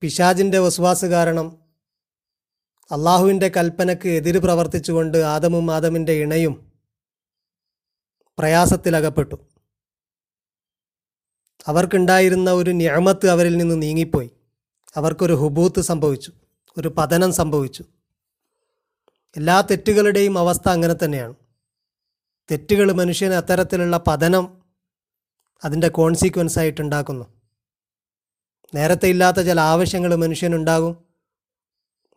പിശാജിന്റെ വസ്വാസ് കാരണം അള്ളാഹുവിന്റെ കൽപ്പനയ്ക്ക് എതിര് പ്രവർത്തിച്ചുകൊണ്ട് ആദമും ആദമിന്റെ ഇണയും പ്രയാസത്തിലകപ്പെട്ടു. അവർക്കുണ്ടായിരുന്ന ഒരു ഞാമത്ത് അവരിൽ നിന്ന് നീങ്ങിപ്പോയി. അവർക്കൊരു ഹുബൂത്ത് സംഭവിച്ചു ഒരു പതനം സംഭവിച്ചു. എല്ലാ തെറ്റുകളുടെയും അവസ്ഥ അങ്ങനെ തന്നെയാണ്. തെറ്റുകൾ മനുഷ്യന് അത്തരത്തിലുള്ള പതനം അതിന്റെ കോൺസിക്വൻസ് ആയിട്ടുണ്ടാക്കുന്നു നേരത്തെ ഇല്ലാത്ത ചില ആവശ്യങ്ങൾ മനുഷ്യനുണ്ടാകും.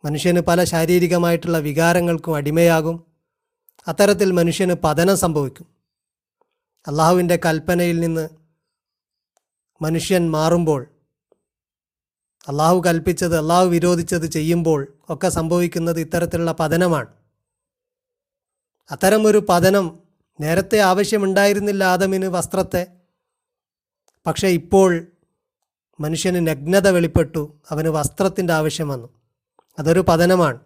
മനുഷ്യന് പല ശാരീരികമായിട്ടുള്ള വികാരങ്ങൾക്കും അടിമയാകും. അത്തരത്തിൽ മനുഷ്യന് പതനം സംഭവിക്കും. അള്ളാഹുവിന്റെ കൽപ്പനയിൽ നിന്ന് മനുഷ്യൻ മാറുമ്പോൾ അള്ളാഹു കൽപ്പിച്ചത് അള്ളാഹു വിരോധിച്ചത് ചെയ്യുമ്പോൾ ഒക്കെ സംഭവിക്കുന്നത് ഇത്തരത്തിലുള്ള പതനമാണ്. അത്തരമൊരു പതനം നേരത്തെ ആവശ്യമുണ്ടായിരുന്നില്ല ആദമിന് വസ്ത്രത്തെ. പക്ഷേ ഇപ്പോൾ മനുഷ്യന് നഗ്നത വെളിപ്പെട്ടു. അവന് വസ്ത്രത്തിന്റെ ആവശ്യം വന്നു. അതൊരു പതനമാണ്.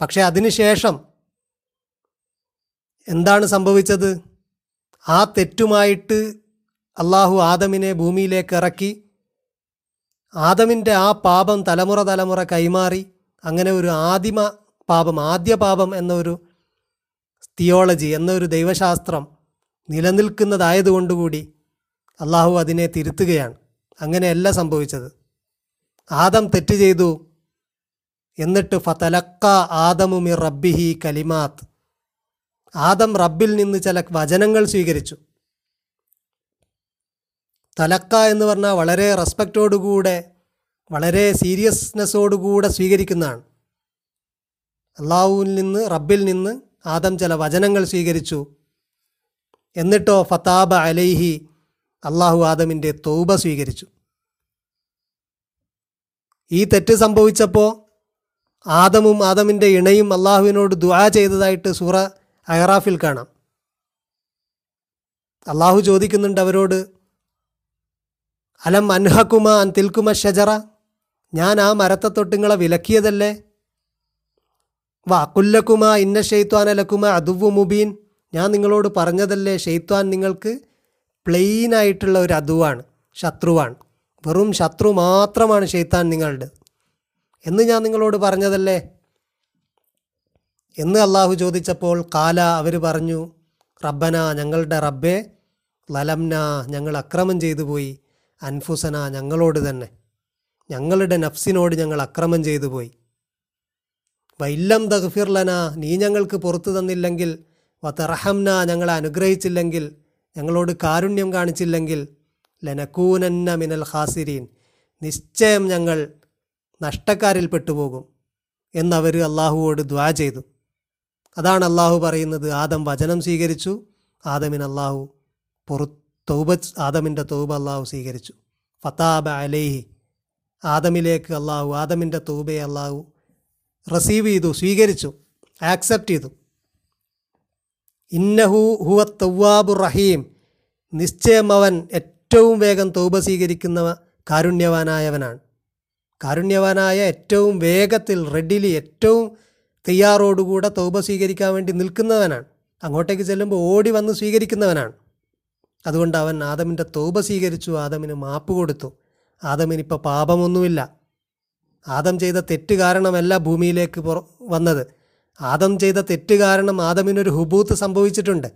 പക്ഷേ അതിനുശേഷം എന്താണ് സംഭവിച്ചത്? ആ തെറ്റുമായിട്ട് അള്ളാഹു ആദമിനെ ഭൂമിയിലേക്ക് ഇറക്കി ആദമിന്റെ ആ പാപം തലമുറ തലമുറ കൈമാറി അങ്ങനെ ഒരു ആദിമ പാപം ആദ്യ പാപം എന്നൊരു തിയോളജി എന്നൊരു ദൈവശാസ്ത്രം നിലനിൽക്കുന്നതായതുകൊണ്ടുകൂടി അള്ളാഹു അതിനെ തിരുത്തുകയാണ്. അങ്ങനെയല്ല സംഭവിച്ചത്. ആദം തെറ്റ് ചെയ്തു. എന്നിട്ട് ഫതലക്ക ആദമു മിർ റബ്ബിഹി കലിമാത്ത്. ആദം റബ്ബിൽ നിന്ന് ചില വചനങ്ങൾ സ്വീകരിച്ചു. തലക്ക എന്ന് പറഞ്ഞാൽ വളരെ റെസ്പെക്റ്റോടുകൂടെ വളരെ സീരിയസ്നെസ്സോടുകൂടെ സ്വീകരിക്കുന്നതാണ്. അള്ളാഹുവിൽ നിന്ന് റബ്ബിൽ നിന്ന് ആദം ചില വചനങ്ങൾ സ്വീകരിച്ചു. എന്നിട്ടോ ഫതാബ അലൈഹി അള്ളാഹു ആദമിന്റെ തൗബ സ്വീകരിച്ചു. ഈ തെറ്റ് സംഭവിച്ചപ്പോൾ ആദമും ആദമിന്റെ ഇണയും അള്ളാഹുവിനോട് ദുആ ചെയ്തതായിട്ട് സൂറ അഹറാഫിൽ കാണാം. അള്ളാഹു ചോദിക്കുന്നുണ്ട് അവരോട് അലം അൻഹക്കുമ അൻ തിൽക്കുമ ഷജറ ഞാൻ ആ മരത്തെ തൊട്ടുങ്ങളെ വിലക്കിയതല്ലേ? വാ കുല്ലക്കുമ ഇന്ന ഷെയ്ത്വാൻ അലക്കുമ അതുവു മുബീൻ. ഞാൻ നിങ്ങളോട് പറഞ്ഞതല്ലേ ഷെയ്ത്വാൻ നിങ്ങൾക്ക് പ്ലെയിൻ ആയിട്ടുള്ള ഒരു അതുവാണ് ശത്രുവാണ്. വെറും ശത്രു മാത്രമാണ് ഷെയ്ത്താൻ നിങ്ങളുടെ. എന്ന് ഞാൻ നിങ്ങളോട് പറഞ്ഞതല്ലേ? എന്ന് അള്ളാഹു ചോദിച്ചപ്പോൾ കാല അവർ പറഞ്ഞു റബ്ബന ഞങ്ങളുടെ റബ്ബെ ലലംന ഞങ്ങൾ അക്രമം ചെയ്തു പോയി. അൻഫുസന ഞങ്ങളോട് തന്നെ. ഞങ്ങളുടെ നഫ്സിനോട് ഞങ്ങൾ അക്രമം ചെയ്തു പോയി. വൈല്ലം തഗ്ഫിർലന നീ ഞങ്ങൾക്ക് പുറത്തു തന്നില്ലെങ്കിൽ വത്തറഹംന ഞങ്ങളെ അനുഗ്രഹിച്ചില്ലെങ്കിൽ ഞങ്ങളോട് കാരുണ്യം കാണിച്ചില്ലെങ്കിൽ ലനക്കൂനന്ന മിനൽ ഹാസിരീൻ നിശ്ചയം ഞങ്ങൾ നഷ്ടക്കാരിൽ പെട്ടുപോകും എന്നവർ അള്ളാഹുവോട് ദ്വാ ചെയ്തു. അതാണ് അള്ളാഹു പറയുന്നത് ആദം വചനം സ്വീകരിച്ചു ആദമിന് അള്ളാഹു പുറ തൗബ ആദമിന്റെ തൗബ അള്ളാഹു സ്വീകരിച്ചു. ഫതാബ അലേഹി ആദമിലേക്ക് അള്ളാഹു ആദമിന്റെ തൗബയെ അള്ളാഹു റിസീവ് ചെയ്തു സ്വീകരിച്ചു ആക്സെപ്റ്റ് ചെയ്തു. ഇന്നഹു ഹുവ റഹീം. നിശ്ചയം അവൻ ഏറ്റവും വേഗം തൗബ സ്വീകരിക്കുന്ന കാരുണ്യവാനായവനാണ്. കാരുണ്യവാനായ ഏറ്റവും വേഗത്തിൽ റെഡിലി ഏറ്റവും തയ്യാറോടുകൂടെ തൗബ സ്വീകരിക്കാൻ വേണ്ടി നിൽക്കുന്നവനാണ്. അങ്ങോട്ടേക്ക് ചെല്ലുമ്പോൾ ഓടി വന്ന് സ്വീകരിക്കുന്നവനാണ്. അതുകൊണ്ട് അവൻ ആദമിന്റെ തൗബ സ്വീകരിച്ചു ആദമിന് മാപ്പ് കൊടുത്തു. ആദമിനിപ്പോൾ പാപമൊന്നുമില്ല. ആദം ചെയ്ത തെറ്റ് കാരണമല്ല ഭൂമിയിലേക്ക് വന്നത്. ആദം ചെയ്ത തെറ്റ് കാരണം ആദമിനൊരു ഹുബൂത്ത് സംഭവിച്ചിട്ടുണ്ട്.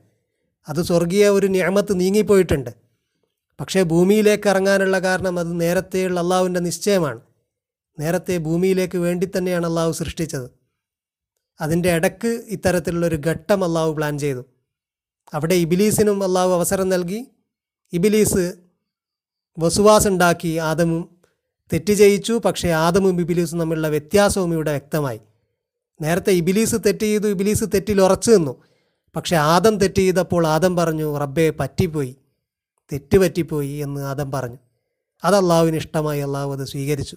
അത് സ്വർഗീയ ഒരു നിയമത്ത് നീങ്ങിപ്പോയിട്ടുണ്ട്. പക്ഷേ ഭൂമിയിലേക്ക് ഇറങ്ങാനുള്ള കാരണം അത് നേരത്തെയുള്ള അള്ളാഹുവിന്റെ നിശ്ചയമാണ്. നേരത്തെ ഭൂമിയിലേക്ക് വേണ്ടി തന്നെയാണ് അള്ളാഹു സൃഷ്ടിച്ചത്. അതിന്റെ ഇടയ്ക്ക് ഇത്തരത്തിലുള്ളൊരു ഘട്ടം അള്ളാഹു പ്ലാൻ ചെയ്തു. അവിടെ ഇബിലീസിനും അള്ളാഹു അവസരം നൽകി. ഇബിലീസ് വസുവാസ് ഉണ്ടാക്കി ആദമും തെറ്റ് ചെയ്യിച്ചു. പക്ഷേ ആദമും ഇബിലീസും തമ്മിലുള്ള വ്യത്യാസവും ഇവിടെ വ്യക്തമായി. നേരത്തെ ഇബിലീസ് തെറ്റ് ചെയ്തു ഇബിലീസ് തെറ്റിൽ ഉറച്ചു നിന്നു. പക്ഷെ ആദം തെറ്റ് ചെയ്തപ്പോൾ ആദം പറഞ്ഞു റബ്ബെ പറ്റിപ്പോയി. തെറ്റ് പറ്റിപ്പോയി എന്ന് ആദം പറഞ്ഞു. അത് അള്ളാഹുവിന് ഇഷ്ടമായി. അള്ളാഹു അത് സ്വീകരിച്ചു.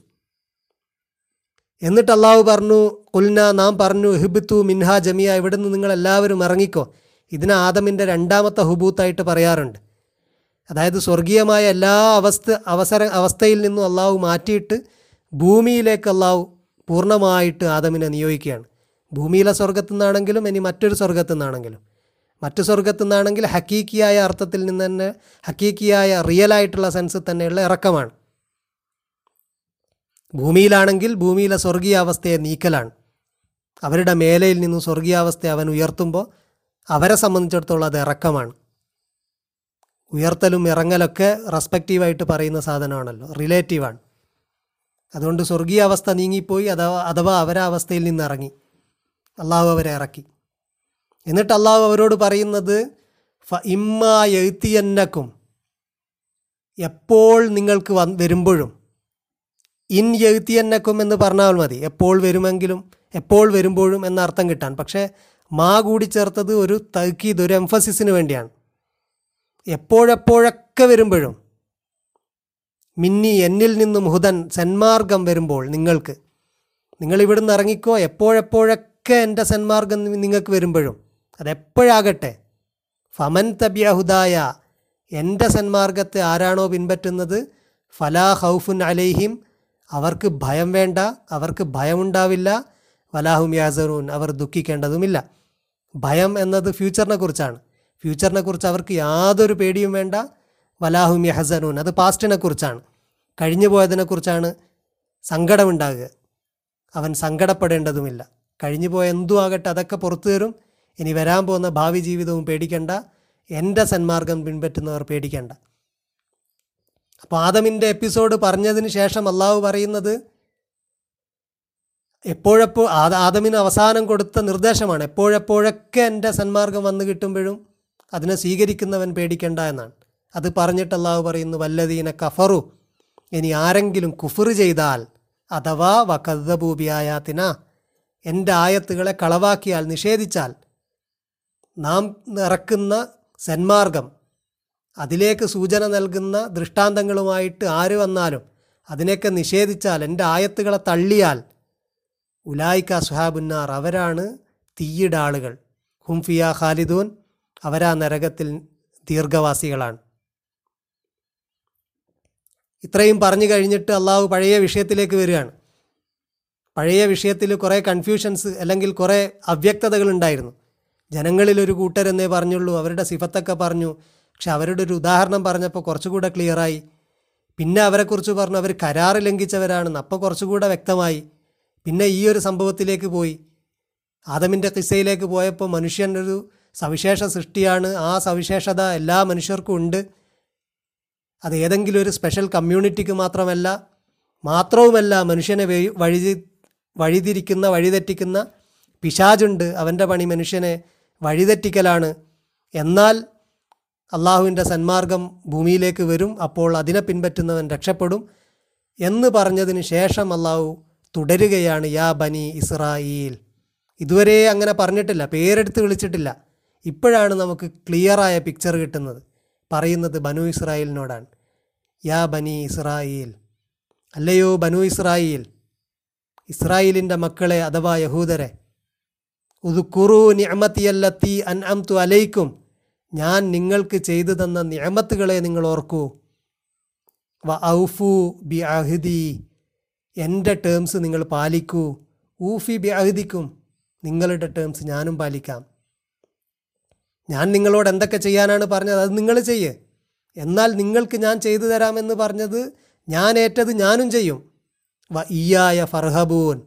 എന്നിട്ട് അള്ളാഹു പറഞ്ഞു കുൽന നാം പറഞ്ഞു ഹിബിത്തു മിൻഹ ജമിയ ഇവിടെ നിന്ന് നിങ്ങൾ എല്ലാവരും ഇറങ്ങിക്കോ. ഇതിനെ ആദമിന്റെ രണ്ടാമത്തെ ഹുബൂത്തായിട്ട് പറയാറുണ്ട്. അതായത് സ്വർഗീയമായ എല്ലാ അവസ്ഥ അവസര അവസ്ഥയിൽ നിന്നും അള്ളാഹു മാറ്റിയിട്ട് ഭൂമിയിലേക്ക് അള്ളാഹു പൂർണമായിട്ട് ആദമിനെ നിയോഗിക്കുകയാണ്. ഭൂമിയിലെ സ്വർഗത്തു നിന്നാണെങ്കിലും ഇനി മറ്റൊരു സ്വർഗത്തു നിന്നാണെങ്കിലും മറ്റു സ്വർഗത്തു നിന്നാണെങ്കിൽ ഹക്കീക്കിയായ അർത്ഥത്തിൽ നിന്ന് തന്നെ ഹക്കീക്കിയായ റിയലായിട്ടുള്ള സെൻസ് തന്നെയുള്ള ഇറക്കമാണ്. ഭൂമിയിലാണെങ്കിൽ ഭൂമിയിലെ സ്വർഗീയാവസ്ഥയെ നീക്കലാണ്. അവരുടെ മേലയിൽ നിന്നും സ്വർഗീയാവസ്ഥയെ അവൻ ഉയർത്തുമ്പോൾ അവരെ സംബന്ധിച്ചിടത്തോളം അത് ഇറക്കമാണ്. ഉയർത്തലും ഇറങ്ങലൊക്കെ റെസ്പെക്റ്റീവായിട്ട് പറയുന്ന സാധനമാണല്ലോ റിലേറ്റീവാണ് അതുകൊണ്ട് സ്വർഗീയാവസ്ഥ നീങ്ങിപ്പോയി അഥവാ അഥവാ അവരെ അവസ്ഥയിൽ നിന്ന് ഇറങ്ങി അള്ളാഹു അവരെ ഇറക്കി. എന്നിട്ട് അള്ളാഹു അവരോട് പറയുന്നത് ഫ ഇമ്മ എഴുത്തിയന്നക്കും എപ്പോൾ നിങ്ങൾക്ക് വന്ന് വരുമ്പോഴും ഇൻ എഴുത്തിയന്നക്കും എന്ന് പറഞ്ഞാൽ മതി. എപ്പോൾ വരുമെങ്കിലും എപ്പോൾ വരുമ്പോഴും എന്ന അർത്ഥം കിട്ടാൻ. പക്ഷേ മാ കൂടി ചേർത്തത് ഒരു തൗക്കീദ് ഒരു എംഫസിസിന് വേണ്ടിയാണ്. എപ്പോഴെപ്പോഴൊക്കെ വരുമ്പോഴും മിന്നി എന്നിൽ നിന്നും ഹുദൻ സന്മാർഗം വരുമ്പോൾ നിങ്ങൾക്ക് നിങ്ങൾ ഇവിടുന്ന് ഇറങ്ങിക്കോ എപ്പോഴെപ്പോഴൊക്കെ എന്റെ സന്മാർഗം നിങ്ങൾക്ക് വരുമ്പോഴും അതെപ്പോഴാകട്ടെ? ഫമൻ തബ്യഹുദായ എന്റെ സന്മാർഗത്തെ ആരാണോ പിൻപറ്റുന്നത്? ഫലാ ഹൗഫുൻ അലൈഹിം അവർക്ക് ഭയം വേണ്ട അവർക്ക് ഭയമുണ്ടാവില്ല. വലാഹും യാസറൂൻ അവർ ദുഃഖിക്കേണ്ടതുമില്ല. ഭയം എന്നത് ഫ്യൂച്ചറിനെ കുറിച്ചാണ്. ഫ്യൂച്ചറിനെ കുറിച്ച് അവർക്ക് യാതൊരു പേടിയും വേണ്ട. വലാഹും യഹസനൂൻ അത് പാസ്റ്റിനെ കുറിച്ചാണ്. കഴിഞ്ഞു പോയതിനെക്കുറിച്ചാണ് സങ്കടമുണ്ടാകുക. അവൻ സങ്കടപ്പെടേണ്ടതുമില്ല. കഴിഞ്ഞു പോയ എന്തു ആകട്ടെ അതൊക്കെ പുറത്തു തരും. ഇനി വരാൻ പോകുന്ന ഭാവി ജീവിതവും പേടിക്കേണ്ട. എന്റെ സന്മാർഗം പിൻപറ്റുന്നവർ പേടിക്കേണ്ട. അപ്പോൾ ആദമിന്റെ എപ്പിസോഡ് പറഞ്ഞതിന് ശേഷം അള്ളാഹു പറയുന്നത് എപ്പോഴെപ്പോ ആദ ആദമിന് അവസാനം കൊടുത്ത നിർദ്ദേശമാണ്. എപ്പോഴെപ്പോഴൊക്കെ എന്റെ സന്മാർഗം വന്നു കിട്ടുമ്പോഴും അതിനെ സ്വീകരിക്കുന്നവൻ പേടിക്കേണ്ട എന്നാണ്. അത് പറഞ്ഞിട്ട് അള്ളാഹു പറയുന്നു വല്ലതീന കഫറു. ഇനി ആരെങ്കിലും കുഫർ ചെയ്താൽ അഥവാ വക്കദ്ദബൂബിയായാത്തിന എന്റെ ആയത്തുകളെ കളവാക്കിയാൽ നിഷേധിച്ചാൽ നാം ഇറക്കുന്ന സന്മാർഗം അതിലേക്ക് സൂചന നൽകുന്ന ദൃഷ്ടാന്തങ്ങളുമായിട്ട് ആര് വന്നാലും അതിനെയൊക്കെ നിഷേധിച്ചാൽ എന്റെ ആയത്തുകളെ തള്ളിയാൽ ഉലായിക്ക സുഹാബുന്നാർ അവരാണ് തീയിടാളുകൾ. ഹുംഫിയ ഖാലിദൂൻ അവരാ നരകത്തിൽ ദീർഘവാസികളാണ്. ഇത്രയും പറഞ്ഞു കഴിഞ്ഞിട്ട് അള്ളാഹു പഴയ വിഷയത്തിലേക്ക് വരികയാണ്. പഴയ വിഷയത്തിൽ കുറേ കൺഫ്യൂഷൻസ് അല്ലെങ്കിൽ കുറേ അവ്യക്തതകൾ ഉണ്ടായിരുന്നു. ജനങ്ങളിൽ ഒരു കൂട്ടരെന്നേ പറഞ്ഞുള്ളൂ. അവരുടെ സിഫത്തൊക്കെ പറഞ്ഞു. പക്ഷെ അവരുടെ ഒരു ഉദാഹരണം പറഞ്ഞപ്പോൾ കുറച്ചുകൂടെ ക്ലിയറായി പിന്നെ അവരെക്കുറിച്ച് പറഞ്ഞു. അവർ കരാർ ലംഘിച്ചവരാണെന്ന് അപ്പോൾ കുറച്ചുകൂടെ വ്യക്തമായി. പിന്നെ ഈ ഒരു സംഭവത്തിലേക്ക് പോയി. ആദമിന്റെ കിസ്സയിലേക്ക് പോയപ്പോൾ മനുഷ്യൻ ഒരു സവിശേഷ സൃഷ്ടിയാണ്. ആ സവിശേഷത എല്ലാ മനുഷ്യർക്കും ഉണ്ട്. അത് ഏതെങ്കിലും ഒരു സ്പെഷ്യൽ കമ്മ്യൂണിറ്റിക്ക് മാത്രമല്ല മാത്രവുമല്ല മനുഷ്യനെ വഴി വഴിതിരിക്കുന്ന വഴിതെറ്റിക്കുന്ന പിശാജുണ്ട് അവന്റെ പണി മനുഷ്യനെ വഴിതെറ്റിക്കലാണ്. എന്നാൽ അള്ളാഹുവിന്റെ സന്മാർഗം ഭൂമിയിലേക്ക് വരും. അപ്പോൾ അതിനെ പിൻപറ്റുന്നവൻ രക്ഷപ്പെടും എന്ന് പറഞ്ഞതിന് ശേഷം അള്ളാഹു തുടരുകയാണ് യാ ബനി ഇസ്രായേൽ. ഇതുവരെ അങ്ങനെ പറഞ്ഞിട്ടില്ല പേരെടുത്ത് വിളിച്ചിട്ടില്ല. ഇപ്പോഴാണ് നമുക്ക് ക്ലിയറായ പിക്ചർ കിട്ടുന്നത്. പറയുന്നത് ബനു ഇസ്രായേലിനോടാണ്. യാ ബനി ഇസ്രായേൽ. അല്ലയോ ബനു ഇസ്രായേൽ. ഇസ്രായേലിന്റെ മക്കളെ അഥവാ യഹൂദരെ ഉദുക്കുറു നിയമത്തിയല്ലത്തി അൻ അംതു അലൈക്കും ഞാൻ നിങ്ങൾക്ക് ചെയ്തു തന്ന നിയമത്തുകളെ നിങ്ങൾ ഓർക്കൂ. വ ഔഫു ബി അഹ്ദി എന്റെ ടേംസ് നിങ്ങൾ പാലിക്കൂ. ഊഫി ബി അഹ്ദിക്കും നിങ്ങളുടെ ടേംസ് ഞാനും പാലിക്കാം. ഞാൻ നിങ്ങളോട് എന്തൊക്കെ ചെയ്യാനാണ് പറഞ്ഞത്? അത് നിങ്ങൾ ചെയ്യേ. എന്നാൽ നിങ്ങൾക്ക് ഞാൻ ചെയ്തു തരാമെന്ന് പറഞ്ഞത് ഞാൻ ഏറ്റത് ഞാനും ചെയ്യും. വ ഇയായ ഫർഹബൂൻ.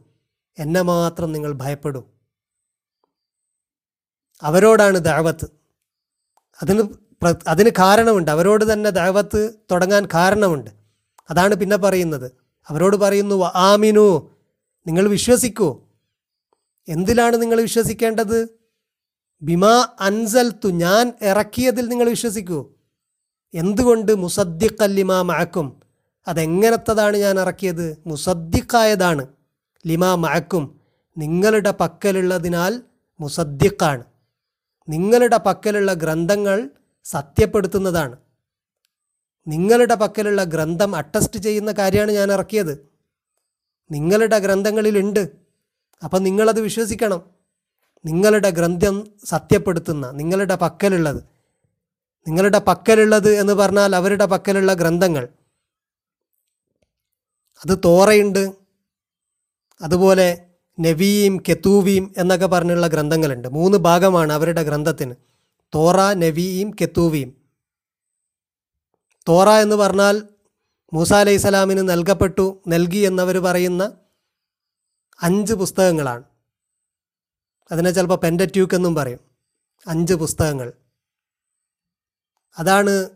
എന്നെ മാത്രം നിങ്ങൾ ഭയപ്പെടൂ. അവരോടാണ് ദാവത്ത് അതിന് അതിന് കാരണമുണ്ട്. അവരോട് തന്നെ ദാവത്ത് തുടങ്ങാൻ കാരണമുണ്ട്. അതാണ് പിന്നെ പറയുന്നത്. അവരോട് പറയുന്നു "വ ആമിനു. നിങ്ങൾ വിശ്വസിക്കൂ. എന്തിലാണ് നിങ്ങൾ വിശ്വസിക്കേണ്ടത്? ബിമാ അൻസൽത്തു ഞാൻ ഇറക്കിയതിൽ നിങ്ങൾ വിശ്വസിക്കൂ. എന്തുകൊണ്ട് മുസദ്ദിഖല്ലിമാ മഅക്കും അതെങ്ങനത്തതാണ് ഞാൻ ഇറക്കിയത്? മുസദ്ദിഖായതാണ്. ലിമാ മഴക്കും നിങ്ങളുടെ പക്കലുള്ളതിനാൽ മുസദ്ദിഖാണ്. നിങ്ങളുടെ പക്കലുള്ള ഗ്രന്ഥങ്ങൾ സത്യപ്പെടുത്തുന്നതാണ്. നിങ്ങളുടെ പക്കലുള്ള ഗ്രന്ഥം അറ്റസ്റ്റ് ചെയ്യുന്ന കാര്യമാണ് ഞാൻ ഇറക്കിയത്. നിങ്ങളുടെ ഗ്രന്ഥങ്ങളിലുണ്ട്. അപ്പം നിങ്ങളത് വിശ്വസിക്കണം. നിങ്ങളുടെ ഗ്രന്ഥം സത്യപ്പെടുത്തുന്ന നിങ്ങളുടെ പക്കലുള്ളത്. നിങ്ങളുടെ പക്കലുള്ളത് എന്ന് പറഞ്ഞാൽ അവരുടെ പക്കലുള്ള ഗ്രന്ഥങ്ങൾ. അത് തോറയുണ്ട്. അതുപോലെ നബിയും കെത്തൂവിയും എന്നൊക്കെ പറഞ്ഞുള്ള ഗ്രന്ഥങ്ങളുണ്ട്. മൂന്ന് ഭാഗമാണ് അവരുടെ ഗ്രന്ഥത്തിന്. തോറ നബിയും കെത്തൂവിയും. തോറ എന്ന് പറഞ്ഞാൽ മൂസ അലൈഹി സ്വലാമിന് നൽകപ്പെട്ടു നൽകി എന്നവർ പറയുന്ന അഞ്ച് പുസ്തകങ്ങളാണ്. അതിനെ ചിലപ്പോൾ പെൻഡറ്റ്യൂക്ക് എന്നും പറയും. അഞ്ച് പുസ്തകങ്ങൾ. അതാണ്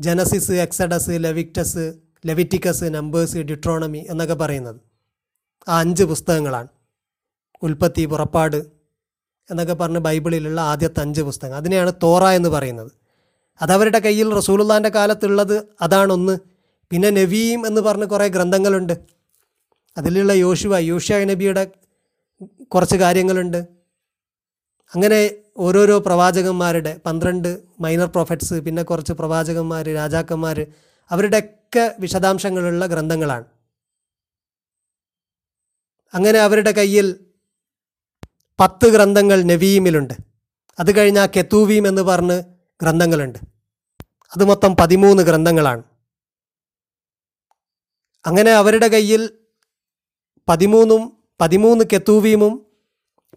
Genesis Exodus Leviticus Leviticus Numbers Deuteronomy എന്നൊക്കെ പറയുന്നത്. ആ അഞ്ച് പുസ്തകങ്ങളാണ്. ഉൽപ്പത്തി പുറപ്പാട് എന്നൊക്കെ പറഞ്ഞ് ബൈബിളിലുള്ള ആദ്യത്തെ അഞ്ച് പുസ്തകം അതിനെയാണ് തോറ എന്ന് പറയുന്നത്. അതവരുടെ കയ്യിൽ റസൂലുള്ളാന്റെ കാലത്തുള്ളത് അതാണൊന്ന്. പിന്നെ നവീം എന്ന് പറഞ്ഞ് കുറേ ഗ്രന്ഥങ്ങളുണ്ട്. അതിലുള്ള യോശുവ യോഷ്യ നബിയുടെ കുറച്ച് കാര്യങ്ങളുണ്ട്. അങ്ങനെ ഓരോരോ പ്രവാചകന്മാരുടെ പന്ത്രണ്ട് മൈനർ പ്രൊഫറ്റ്സ് പിന്നെ കുറച്ച് പ്രവാചകന്മാർ രാജാക്കന്മാർ അവരുടെയൊക്കെ വിശദാംശങ്ങളുള്ള ഗ്രന്ഥങ്ങളാണ്. അങ്ങനെ അവരുടെ കയ്യിൽ പത്ത് ഗ്രന്ഥങ്ങൾ നവീമിലുണ്ട്. അത് കഴിഞ്ഞാൽ കെത്തൂവീം എന്ന് പറഞ്ഞ് ഗ്രന്ഥങ്ങളുണ്ട്. അത് മൊത്തം പതിമൂന്ന് ഗ്രന്ഥങ്ങളാണ്. അങ്ങനെ അവരുടെ കയ്യിൽ പതിമൂന്നും പതിമൂന്ന് കെത്തൂവീമും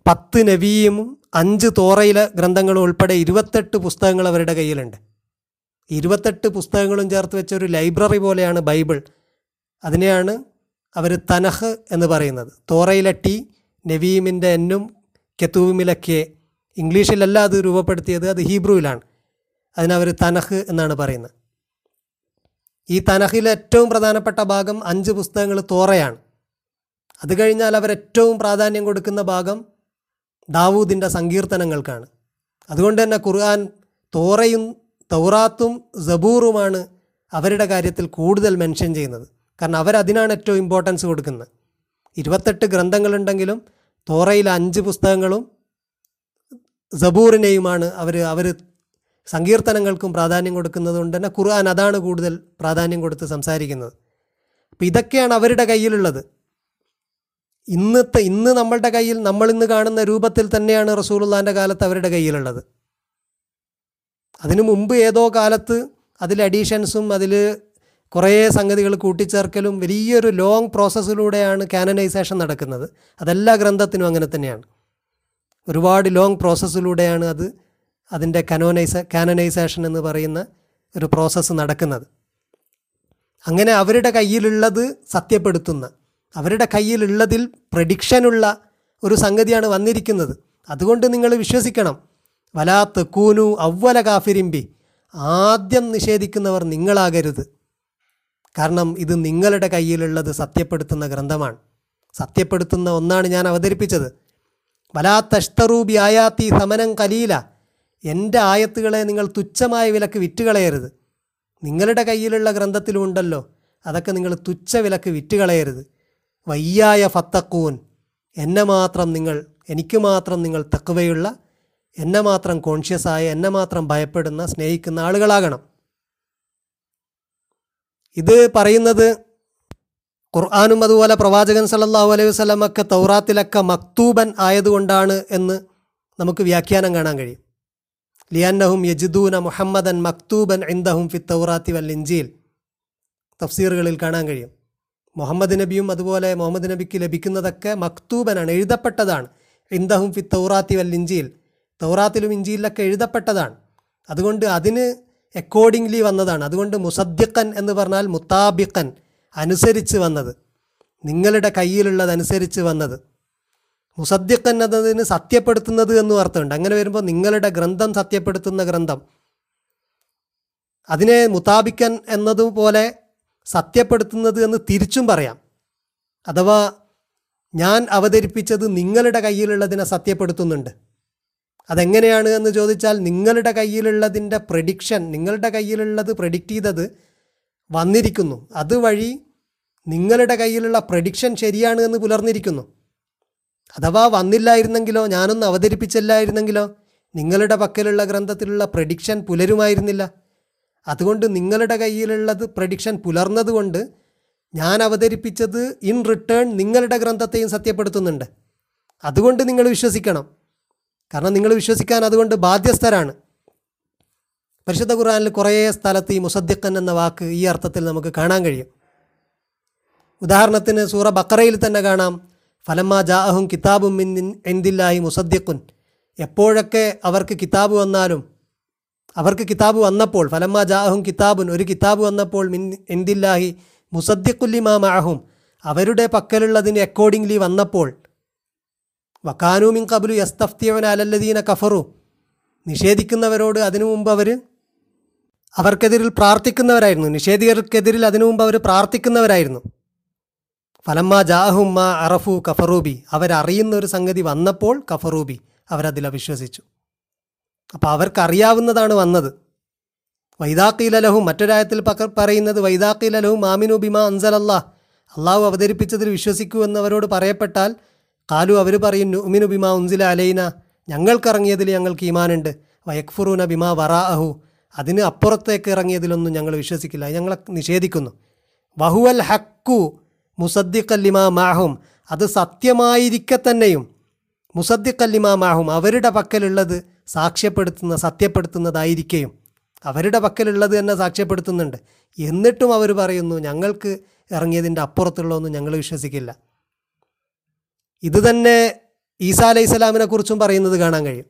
പത്ത് നവീയും അഞ്ച് തോറയിലെ ഗ്രന്ഥങ്ങളും ഉൾപ്പെടെ ഇരുപത്തെട്ട് പുസ്തകങ്ങൾ അവരുടെ കയ്യിലുണ്ട്. ഇരുപത്തെട്ട് പുസ്തകങ്ങളും ചേർത്ത് വെച്ച ഒരു ലൈബ്രറി പോലെയാണ് ബൈബിൾ. അതിനെയാണ് അവർ തനഹ് എന്ന് പറയുന്നത്. തോറയിലെ ടി നവീമിന്റെ എന്നും കെത്തൂവിമിലെ കെ. ഇംഗ്ലീഷിലല്ല അത് രൂപപ്പെടുത്തിയത് അത് ഹീബ്രുവിലാണ് അതിനവർ തനഹ് എന്നാണ് പറയുന്നത്. ഈ തനഹിലെ ഏറ്റവും പ്രധാനപ്പെട്ട ഭാഗം അഞ്ച് പുസ്തകങ്ങൾ തോറയാണ്. അത് കഴിഞ്ഞാൽ അവർ ഏറ്റവും പ്രാധാന്യം കൊടുക്കുന്ന ഭാഗം ദാവൂദിന്റെ സങ്കീർത്തനങ്ങൾക്കാണ്. അതുകൊണ്ട് തന്നെ ഖുർആൻ തോറയും തൗറാത്തും സബൂറുമാണ് അവരുടെ കാര്യത്തിൽ കൂടുതൽ മെൻഷൻ ചെയ്യുന്നത്. കാരണം അവരതിനാണ് ഏറ്റവും ഇമ്പോർട്ടൻസ് കൊടുക്കുന്നത്. ഇരുപത്തെട്ട് ഗ്രന്ഥങ്ങളുണ്ടെങ്കിലും തോറയിൽ അഞ്ച് പുസ്തകങ്ങളും സബൂറിനെയുമാണ് അവർ അവർ സങ്കീർത്തനങ്ങൾക്കും പ്രാധാന്യം കൊടുക്കുന്നത് കൊണ്ട് തന്നെ ഖുർആൻ അതാണ് കൂടുതൽ പ്രാധാന്യം കൊടുത്ത് സംസാരിക്കുന്നത്. അപ്പം ഇതൊക്കെയാണ് അവരുടെ കയ്യിലുള്ളത്. ഇന്നത്തെ ഇന്ന് നമ്മളുടെ കയ്യിൽ നമ്മൾ ഇന്ന് കാണുന്ന രൂപത്തിൽ തന്നെയാണ് റസൂലുള്ളാന്റെ കാലത്ത് അവരുടെ കയ്യിലുള്ളത്. അതിനു മുമ്പ് ഏതോ കാലത്ത് അതിൽ അഡീഷൻസും അതിൽ കുറേ സംഗതികൾ കൂട്ടിച്ചേർക്കലും വലിയൊരു ലോങ് പ്രോസസ്സിലൂടെയാണ് കാനനൈസേഷൻ നടക്കുന്നത്. അതെല്ലാ ഗ്രന്ഥത്തിനും അങ്ങനെ തന്നെയാണ്. ഒരുപാട് ലോങ് പ്രോസസ്സിലൂടെയാണ് അത് അതിന്റെ കനോനൈസ കാനനൈസേഷൻ എന്ന് പറയുന്ന ഒരു പ്രോസസ്സ് നടക്കുന്നത്. അങ്ങനെ അവരുടെ കയ്യിലുള്ളത് സത്യപ്പെടുത്തുന്ന അവരുടെ കയ്യിലുള്ളതിൽ പ്രഡിക്ഷനുള്ള ഒരു സംഗതിയാണ് വന്നിരിക്കുന്നത്. അതുകൊണ്ട് നിങ്ങൾ വിശ്വസിക്കണം. വലാ തെക്കൂനു അവ്വല കാഫിരിമ്പി ആദ്യം നിഷേധിക്കുന്നവർ നിങ്ങളാകരുത്. കാരണം ഇത് നിങ്ങളുടെ കയ്യിലുള്ളത് സത്യപ്പെടുത്തുന്ന ഗ്രന്ഥമാണ്. സത്യപ്പെടുത്തുന്ന ഒന്നാണ് ഞാൻ അവതരിപ്പിച്ചത്. വലാ തഷ്തറൂബി ആയാത്തി സമനം കലീല. എന്റെ ആയത്തുകളെ നിങ്ങൾ തുച്ഛമായ വിലക്ക് വിറ്റുകളയരുത്. നിങ്ങളുടെ കയ്യിലുള്ള ഗ്രന്ഥത്തിലുണ്ടല്ലോ അതൊക്കെ നിങ്ങൾ തുച്ഛ വിലക്ക് വിറ്റുകളയരുത്. വയ്യായ ഫത്തക്കൂൻ എന്നെ മാത്രം നിങ്ങൾ എനിക്ക് മാത്രം നിങ്ങൾ തക്കവയുള്ള എന്നെ മാത്രം കോൺഷ്യസായ എന്നെ മാത്രം ഭയപ്പെടുന്ന സ്നേഹിക്കുന്ന ആളുകളാകണം. ഇത് പറയുന്നത് ഖുർആാനും അതുപോലെ പ്രവാചകൻ സല്ലല്ലാഹു അലൈഹി വസ്ലമൊക്കെ തൗറാത്തിലൊക്കെ മക്തൂബൻ ആയതുകൊണ്ടാണ് എന്ന് നമുക്ക് വ്യാഖ്യാനം കാണാൻ കഴിയും. ലിയാന്നഹും യജിദൂന മുഹമ്മദൻ മക്തൂബൻ ഇന്ദഹും ഫി തൗറാത്തി വൽ ഇഞ്ചിയിൽ തഫ്സീറുകളിൽ കാണാൻ കഴിയും. മുഹമ്മദ് നബിയും അതുപോലെ മുഹമ്മദ് നബിക്ക് ലഭിക്കുന്നതൊക്കെ മക്തൂബനാണ് എഴുതപ്പെട്ടതാണ്. ഇന്ദഹും ഫി തൗറാത്തി വൽ ഇഞ്ചീൽ തൗറാത്തിലും ഇഞ്ചിയിലൊക്കെ എഴുതപ്പെട്ടതാണ്. അതുകൊണ്ട് അതിന് അക്കോർഡിംഗ്ലി വന്നതാണ്. അതുകൊണ്ട് മുസദ്ദിഖൻ എന്ന് പറഞ്ഞാൽ മുത്താബിഖൻ അനുസരിച്ച് വന്നത്. നിങ്ങളുടെ കയ്യിലുള്ളതനുസരിച്ച് വന്നത്. മുസദ്ദിഖൻ എന്നതിന് സത്യപ്പെടുത്തുന്നത് എന്ന് അർത്ഥമുണ്ട്. അങ്ങനെ വരുമ്പോൾ നിങ്ങളുടെ ഗ്രന്ഥം സത്യപ്പെടുത്തുന്ന ഗ്രന്ഥം. അതിനെ മുതാബിക്കൻ എന്നതുപോലെ സത്യപ്പെടുത്തുന്നത് എന്ന് തിരിച്ചും പറയാം. അഥവാ ഞാൻ അവതരിപ്പിച്ചത് നിങ്ങളുടെ കയ്യിലുള്ളതിനെ സത്യപ്പെടുത്തുന്നുണ്ട്. അതെങ്ങനെയാണ് എന്ന് ചോദിച്ചാൽ നിങ്ങളുടെ കയ്യിലുള്ളതിന്റെ പ്രഡിക്ഷൻ നിങ്ങളുടെ കയ്യിലുള്ളത് പ്രഡിക്റ്റ് ചെയ്തത് വന്നിരിക്കുന്നു. അതുവഴി നിങ്ങളുടെ കയ്യിലുള്ള പ്രഡിക്ഷൻ ശരിയാണ് എന്ന് പുലർന്നിരിക്കുന്നു. അഥവാ വന്നില്ലായിരുന്നെങ്കിലോ ഞാനൊന്ന് അവതരിപ്പിച്ചില്ലായിരുന്നെങ്കിലോ നിങ്ങളുടെ പക്കലുള്ള ഗ്രന്ഥത്തിലുള്ള പ്രഡിക്ഷൻ പുലരുമായിരുന്നില്ല. അതുകൊണ്ട് നിങ്ങളുടെ കയ്യിലുള്ളത് പ്രഡിക്ഷൻ പുലർന്നതുകൊണ്ട് ഞാൻ അവതരിപ്പിച്ചത് ഇൻ റിട്ടേൺ നിങ്ങളുടെ ഗ്രന്ഥത്തെയും സത്യപ്പെടുത്തുന്നുണ്ട്. അതുകൊണ്ട് നിങ്ങൾ വിശ്വസിക്കണം. കാരണം നിങ്ങൾ വിശ്വസിക്കാൻ അതുകൊണ്ട് ബാധ്യസ്ഥരാണ്. പരിശുദ്ധ ഖുർആനിൽ കുറേ സ്ഥലത്ത് ഈ മുസദ്ദിഖൻ എന്ന വാക്ക് ഈ അർത്ഥത്തിൽ നമുക്ക് കാണാൻ കഴിയും. ഉദാഹരണത്തിന് സൂറ ബക്കറയിൽ തന്നെ കാണാം ഫലമ്മ ജാഹും കിതാബും മിൻ എന്തില്ലാഹി മുസദ്ദിഖുൻ. എപ്പോഴൊക്കെ അവർക്ക് കിതാബ് വന്നാലും അവർക്ക് കിതാബ് വന്നപ്പോൾ ഫലമ്മ ജാഹും കിതാബുൻ ഒരു കിതാബ് വന്നപ്പോൾ മിൻ എന്തില്ലാഹി മുസദ്ദിഖുല്ലിമാ മാഹും അവരുടെ പക്കലുള്ളതിന് അക്കോർഡിംഗ്ലി വന്നപ്പോൾ വക്കാനൂമിൻ കബുലു യസ്തഫ്തിയവൻ അലല്ലദീന കഫറു. നിഷേധിക്കുന്നവരോട് അതിനു മുമ്പ് അവർ അവർക്കെതിരിൽ പ്രാർത്ഥിക്കുന്നവരായിരുന്നു. നിഷേധികർക്കെതിരിൽ അതിനു മുമ്പ് അവർ പ്രാർത്ഥിക്കുന്നവരായിരുന്നു. ഫലമ്മ ജാഹുമ്മ അറഫു കഫറൂബി അവരറിയുന്ന ഒരു സംഗതി വന്നപ്പോൾ കഫറൂബി അവരതിൽ അവിശ്വസിച്ചു. അപ്പോൾ അവർക്കറിയാവുന്നതാണ് വന്നത്. വൈദാഖീലലഹും മറ്റൊരായത്തിൽ പക പറയുന്നത് വൈദാഖീലലഹും മാമിനു ബിമാ അൻസലല്ലാ അള്ളാഹു അവതരിപ്പിച്ചതിൽ വിശ്വസിക്കൂ എന്നവരോട് പറയപ്പെട്ടാൽ കാലു അവർ പറയും നുമിനു ബിമാ ഉൻസില അലൈന. ഞങ്ങൾക്കിറങ്ങിയതിൽ ഞങ്ങൾക്ക് ഈമാനുണ്ട്. വയക്ഫുറൂന ബിമാ വറാഅഹു. അതിന് അപ്പുറത്തേക്ക് ഇറങ്ങിയതിലൊന്നും ഞങ്ങൾ വിശ്വസിക്കില്ല. ഞങ്ങളെ നിഷേധിക്കുന്നു. വഹുവൽ ഹക്കു മുസദ്ദിഖല്ലിമാ മാഹും അത് സത്യമായിരിക്കെ തന്നെയും മുസദ്ദിഖല്ലിമാ മാഹും അവരുടെ പക്കലുള്ളത് സാക്ഷ്യപ്പെടുത്തുന്ന സത്യപ്പെടുത്തുന്നതായിരിക്കെയും. അവരുടെ പക്കലുള്ളത് തന്നെ സാക്ഷ്യപ്പെടുത്തുന്നുണ്ട്. എന്നിട്ടും അവർ പറയുന്നു ഞങ്ങൾക്ക് ഇറങ്ങിയതിന്റെ അപ്പുറത്തുള്ളതൊന്നും ഞങ്ങൾ വിശ്വസിക്കില്ല. ഇത് തന്നെ ഈസാ അലൈഹി സ്വലാമിനെ കുറിച്ചും പറയുന്നത് കാണാൻ കഴിയും.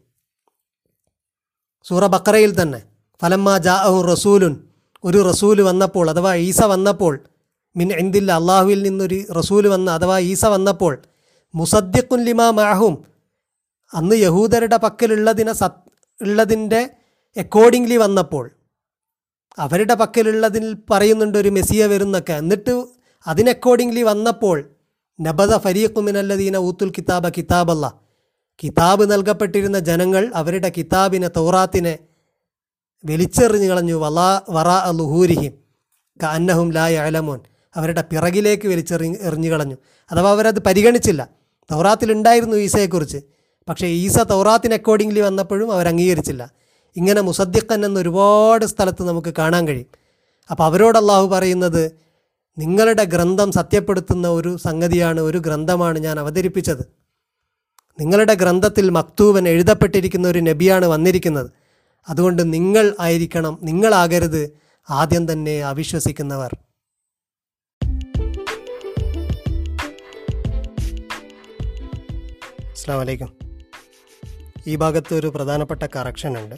സൂറ ബക്കറയിൽ തന്നെ ഫലമ്മ ജാഅഹു റസൂലുൻ ഒരു റസൂൽ വന്നപ്പോൾ അഥവാ ഈസ വന്നപ്പോൾ മിൻ എന്തില്ല അള്ളാഹുവിൽ നിന്നൊരു റസൂൽ വന്ന അഥവാ ഈസ വന്നപ്പോൾ മുസദ്ദിഖുൻ ലിമാ മാഹും അന്ന് യഹൂദരുടെ പക്കലുള്ളതിനെ സത് ഉള്ളതിന്റെ അക്കോർഡിംഗ്ലി വന്നപ്പോൾ അവരുടെ പക്കലുള്ളതിൽ പറയുന്നുണ്ട് ഒരു മെസ്സിയ വരുന്നൊക്കെ എന്നിട്ട് അതിനക്കോർഡിംഗ്ലി വന്നപ്പോൾ നബദ ഫരീഖുമിനല്ലദീന ഊത്തുൽ കിതാബ കിതാബല്ല. കിതാബ് നൽകപ്പെട്ടിരുന്ന ജനങ്ങൾ അവരുടെ കിതാബിനെ തൗറാത്തിനെ വലിച്ചെറിഞ്ഞു കളഞ്ഞു. വലാ വറ ലുഹൂരിഹിം അന്നഹും ലായ അലമോൻ അവരുടെ പിറകിലേക്ക് വലിച്ചെറി എറിഞ്ഞു കളഞ്ഞു. അഥവാ അവരത് പരിഗണിച്ചില്ല. തൗറാത്തിലുണ്ടായിരുന്നു ഈസയെക്കുറിച്ച്. പക്ഷേ ഈസ തൗറാത്തിന് അക്കോർഡിംഗ്ലി വന്നപ്പോഴും അവർ അംഗീകരിച്ചില്ല. ഇങ്ങനെ മുസദ്ദിഖൻ എന്ന ഒരുപാട് സ്ഥലത്ത് നമുക്ക് കാണാൻ കഴിയും. അപ്പോൾ അവരോട് അള്ളാഹു പറയുന്നത് നിങ്ങളുടെ ഗ്രന്ഥം സത്യപ്പെടുത്തുന്ന ഒരു സംഗതിയാണ് ഒരു ഗ്രന്ഥമാണ് ഞാൻ അവതരിപ്പിച്ചത്. നിങ്ങളുടെ ഗ്രന്ഥത്തിൽ മക്തൂവൻ എഴുതപ്പെട്ടിരിക്കുന്ന ഒരു നബിയാണ് വന്നിരിക്കുന്നത്. അതുകൊണ്ട് നിങ്ങൾ ആയിരിക്കണം നിങ്ങളാകരുത് ആദ്യം തന്നെ അവിശ്വസിക്കുന്നവർ. അസ്സാം ഈ ഭാഗത്ത് ഒരു പ്രധാനപ്പെട്ട കറക്ഷൻ ഉണ്ട്.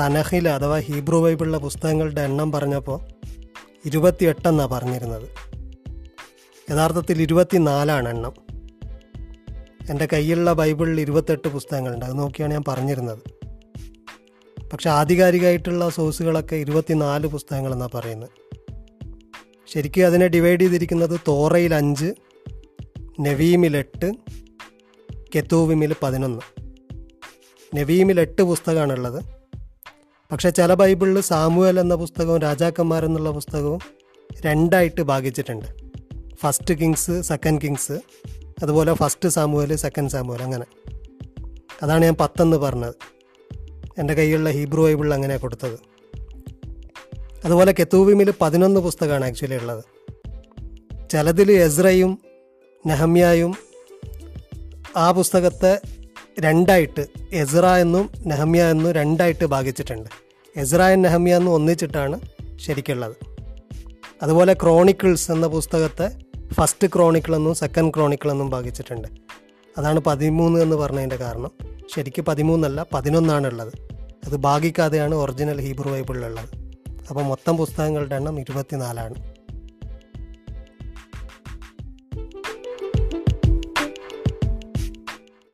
തനഹിൽ അഥവാ ഹീബ്രു ബൈബിളിലെ പുസ്തകങ്ങളുടെ എണ്ണം പറഞ്ഞപ്പോൾ ഇരുപത്തിയെട്ടെന്നാണ് പറഞ്ഞിരുന്നത്. യഥാർത്ഥത്തിൽ ഇരുപത്തിനാലാണ് എണ്ണം. എന്റെ കയ്യിലുള്ള ബൈബിളിൽ ഇരുപത്തെട്ട് പുസ്തകങ്ങളുണ്ട്. അത് നോക്കിയാണ് ഞാൻ പറഞ്ഞിരുന്നത്. പക്ഷെ ആധികാരികമായിട്ടുള്ള സോഴ്സുകളൊക്കെ ഇരുപത്തിനാല് പുസ്തകങ്ങളെന്നാണ് പറയുന്നത്. ശരിക്കും അതിനെ ഡിവൈഡ് ചെയ്തിരിക്കുന്നത് തോറയിൽ അഞ്ച് നവീമിൽ എട്ട് കെത്തൂവിമിൽ പതിനൊന്ന്. നവീമിൽ എട്ട് പുസ്തകമാണുള്ളത്. പക്ഷേ ചില ബൈബിളിൽ സാമുവൽ എന്ന പുസ്തകവും രാജാക്കന്മാർ എന്നുള്ള പുസ്തകവും രണ്ടായിട്ട് ഭാഗിച്ചിട്ടുണ്ട്. ഫസ്റ്റ് കിങ്സ് സെക്കൻഡ് കിങ്സ് അതുപോലെ ഫസ്റ്റ് സാമുവൽ സെക്കൻഡ് സാമുവൽ അങ്ങനെ. അതാണ് ഞാൻ പത്തെന്ന് പറഞ്ഞത്. എന്റെ കയ്യിലുള്ള ഹീബ്രു ബൈബിളിൽ അങ്ങനെയാണ് കൊടുത്തത്. അതുപോലെ കെത്തൂവിമിൽ പതിനൊന്ന് പുസ്തകമാണ് ആക്ച്വലി ഉള്ളത്. ചിലതിൽ എസ്രയും നെഹമ്യായും ആ പുസ്തകത്തെ രണ്ടായിട്ട് എസ്ര എന്നും നെഹമ്യ എന്നും രണ്ടായിട്ട് ഭാഗിച്ചിട്ടുണ്ട്. എസ്ര എൻ നെഹമ്യ എന്നും ഒന്നിച്ചിട്ടാണ് ശരിക്കുള്ളത്. അതുപോലെ ക്രോണിക്കിൾസ് എന്ന പുസ്തകത്തെ ഫസ്റ്റ് ക്രോണിക്കിൾ എന്നും സെക്കൻഡ് ക്രോണിക്കിൾ എന്നും ഭാഗിച്ചിട്ടുണ്ട്. അതാണ് പതിമൂന്ന് എന്ന് പറഞ്ഞതിന്റെ കാരണം. ശരിക്കും പതിമൂന്നല്ല പതിനൊന്നാണ് ഉള്ളത് അത് ഭാഗിക്കാതെയാണ് ഒറിജിനൽ ഹീബ്രു ബൈബിളിലുള്ളത്. അപ്പോൾ മൊത്തം പുസ്തകങ്ങളുടെ എണ്ണം ഇരുപത്തിനാലാണ്.